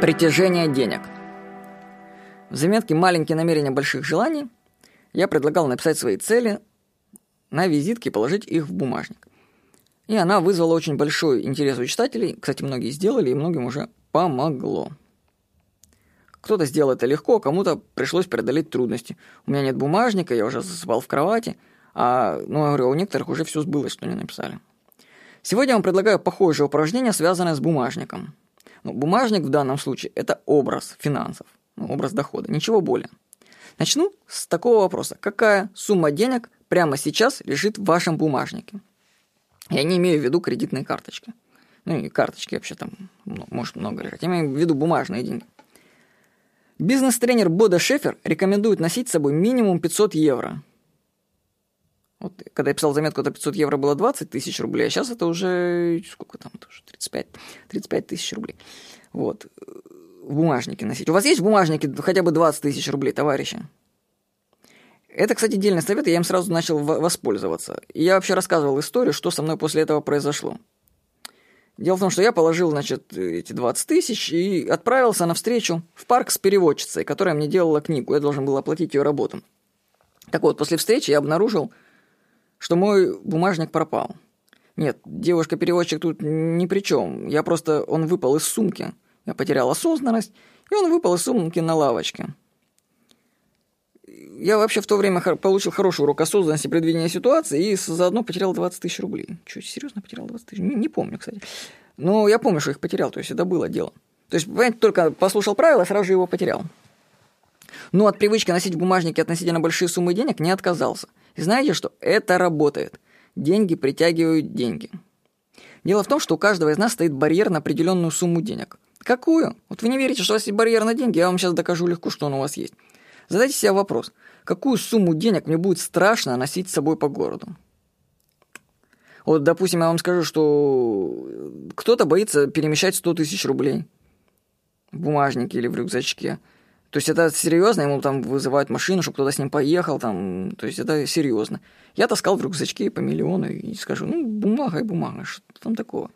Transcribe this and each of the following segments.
Притяжение денег. В заметке «Маленькие намерения больших желаний» я предлагал написать свои цели на визитке и положить их в бумажник. И она вызвала очень большой интерес у читателей. Кстати, многие сделали, и многим уже помогло. Кто-то сделал это легко, кому-то пришлось преодолеть трудности. У меня нет бумажника, я уже засыпал в кровати, а, ну, я говорю, у некоторых уже все сбылось, что они написали. Сегодня я вам предлагаю похожее упражнение, связанное с бумажником – ну, бумажник в данном случае – это образ финансов, ну, образ дохода, ничего более. Начну с такого вопроса. Какая сумма денег прямо сейчас лежит в вашем бумажнике? Я не имею в виду кредитные карточки. Ну и карточки вообще там ну, может много лежать. Я имею в виду бумажные деньги. Бизнес-тренер Бода Шефер рекомендует носить с собой минимум 500 евро. Вот, когда я писал заметку, это 500 евро было 20 тысяч рублей, а сейчас это уже, сколько там, тоже 35, 35 тысяч рублей. Вот. В бумажнике носить. У вас есть в бумажнике хотя бы 20 тысяч рублей, товарищи? Это, кстати, дельный совет, и я им сразу начал воспользоваться. И я вообще рассказывал историю, что со мной после этого произошло. Дело в том, что я положил, значит, эти 20 тысяч и отправился навстречу в парк с переводчицей, которая мне делала книгу. Я должен был оплатить ее работу. Так вот, после встречи я обнаружил, что мой бумажник пропал. Нет, девушка-переводчик тут ни при чем. Я просто... Он выпал из сумки. Я потерял осознанность, и он выпал из сумки на лавочке. Я вообще в то время получил хороший урок осознанности предвидения ситуации и заодно потерял 20 тысяч рублей. Что, серьезно потерял 20 тысяч? Не, не помню, кстати. Но я помню, что их потерял, то есть это было дело. То есть, понимаете, только послушал правила, сразу же его потерял. Но от привычки носить в бумажнике относительно большие суммы денег не отказался. И знаете что? Это работает. Деньги притягивают деньги. Дело в том, что у каждого из нас стоит барьер на определенную сумму денег. Какую? Вот вы не верите, что у вас есть барьер на деньги, я вам сейчас докажу легко, что он у вас есть. Задайте себе вопрос. Какую сумму денег мне будет страшно носить с собой по городу? Вот, допустим, я вам скажу, что кто-то боится перемещать 100 тысяч рублей в бумажнике или в рюкзачке – то есть это серьезно, ему там вызывают машину, чтобы кто-то с ним поехал, там, то есть это серьезно. Я таскал в рюкзачке по миллиону и скажу, ну, бумага и бумага, что там такого?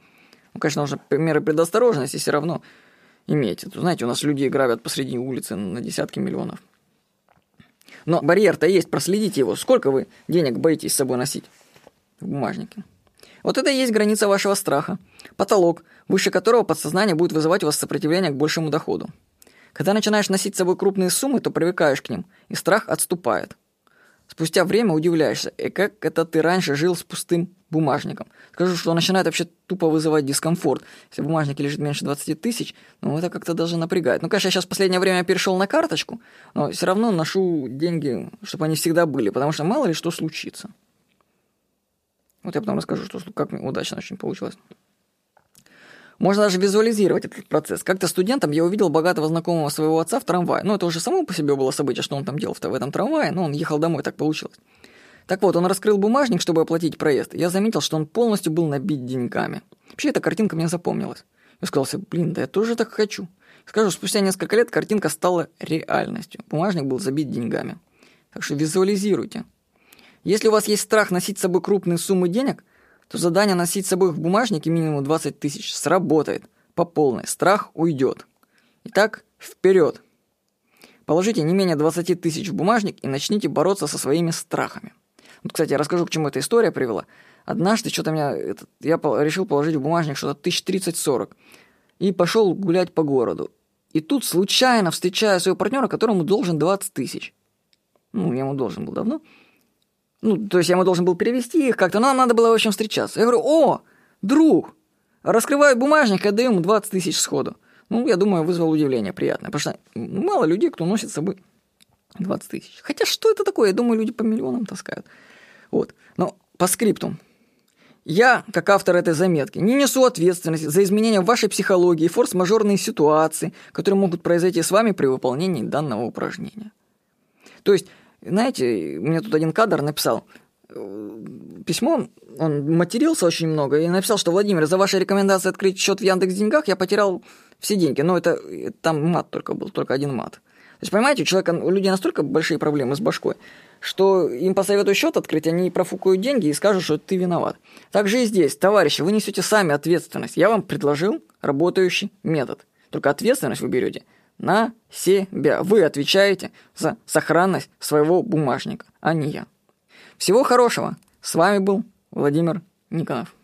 Ну, конечно, нужно меры предосторожности все равно иметь. Это, знаете, у нас люди грабят посреди улицы на десятки миллионов. Но барьер-то есть, проследите его. Сколько вы денег боитесь с собой носить в бумажнике? Вот это и есть граница вашего страха. Потолок, выше которого подсознание будет вызывать у вас сопротивление к большему доходу. Когда начинаешь носить с собой крупные суммы, то привыкаешь к ним, и страх отступает. Спустя время удивляешься, и как это ты раньше жил с пустым бумажником. Скажу, что начинает вообще тупо вызывать дискомфорт. Если в лежит меньше 20 тысяч, ну это как-то даже напрягает. Ну, конечно, я сейчас в последнее время перешел на карточку, но все равно ношу деньги, чтобы они всегда были, потому что мало ли что случится. Вот я потом расскажу, что, как удачно очень получилось. Можно даже визуализировать этот процесс. Как-то студентом я увидел богатого знакомого своего отца в трамвае. Ну, это уже само по себе было событие, что он там делал в этом трамвае, но он ехал домой, так получилось. Так вот, он раскрыл бумажник, чтобы оплатить проезд. Я заметил, что он полностью был набит деньгами. Вообще, эта картинка мне запомнилась. Я сказал себе, блин, да я тоже так хочу. Скажу, спустя несколько лет картинка стала реальностью. Бумажник был забит деньгами. Так что визуализируйте. Если у вас есть страх носить с собой крупные суммы денег, то задание носить с собой в бумажнике минимум 20 тысяч сработает по полной. Страх уйдет. Итак, вперед! Положите не менее 20 тысяч в бумажник и начните бороться со своими страхами. Вот, кстати, я расскажу, к чему эта история привела. Однажды что-то меня... Это, я решил положить в бумажник что-то тысяч 30-40. И пошел гулять по городу. И тут случайно встречаю своего партнера, которому должен 20 тысяч. Ну, я ему должен был давно. Ну, то есть я ему должен был перевести их как-то, но нам надо было, в общем, встречаться. Я говорю, о, друг, раскрываю бумажник, отдаю ему 20 тысяч сходу. Ну, я думаю, вызвал удивление приятное, потому что мало людей, кто носит с собой 20 тысяч. Хотя что это такое? Я думаю, люди по миллионам таскают. Вот. Но по скрипту. Я, как автор этой заметки, не несу ответственности за изменения в вашей психологии и форс-мажорные ситуации, которые могут произойти с вами при выполнении данного упражнения. То есть знаете, мне тут один кадр написал письмо, он матерился очень много и написал, что Владимир, за ваши рекомендации открыть счет в Яндекс Деньгах я потерял все деньги. Но это там мат только был, только один мат. То есть, понимаете, у человека, у людей настолько большие проблемы с башкой, что им посоветую счет открыть, они профукают деньги и скажут, что ты виноват. Так же и здесь, товарищи, вы несете сами ответственность. Я вам предложил работающий метод. Только ответственность вы берете на себя. Вы отвечаете за сохранность своего бумажника, а не я. Всего хорошего. С вами был Владимир Никонов.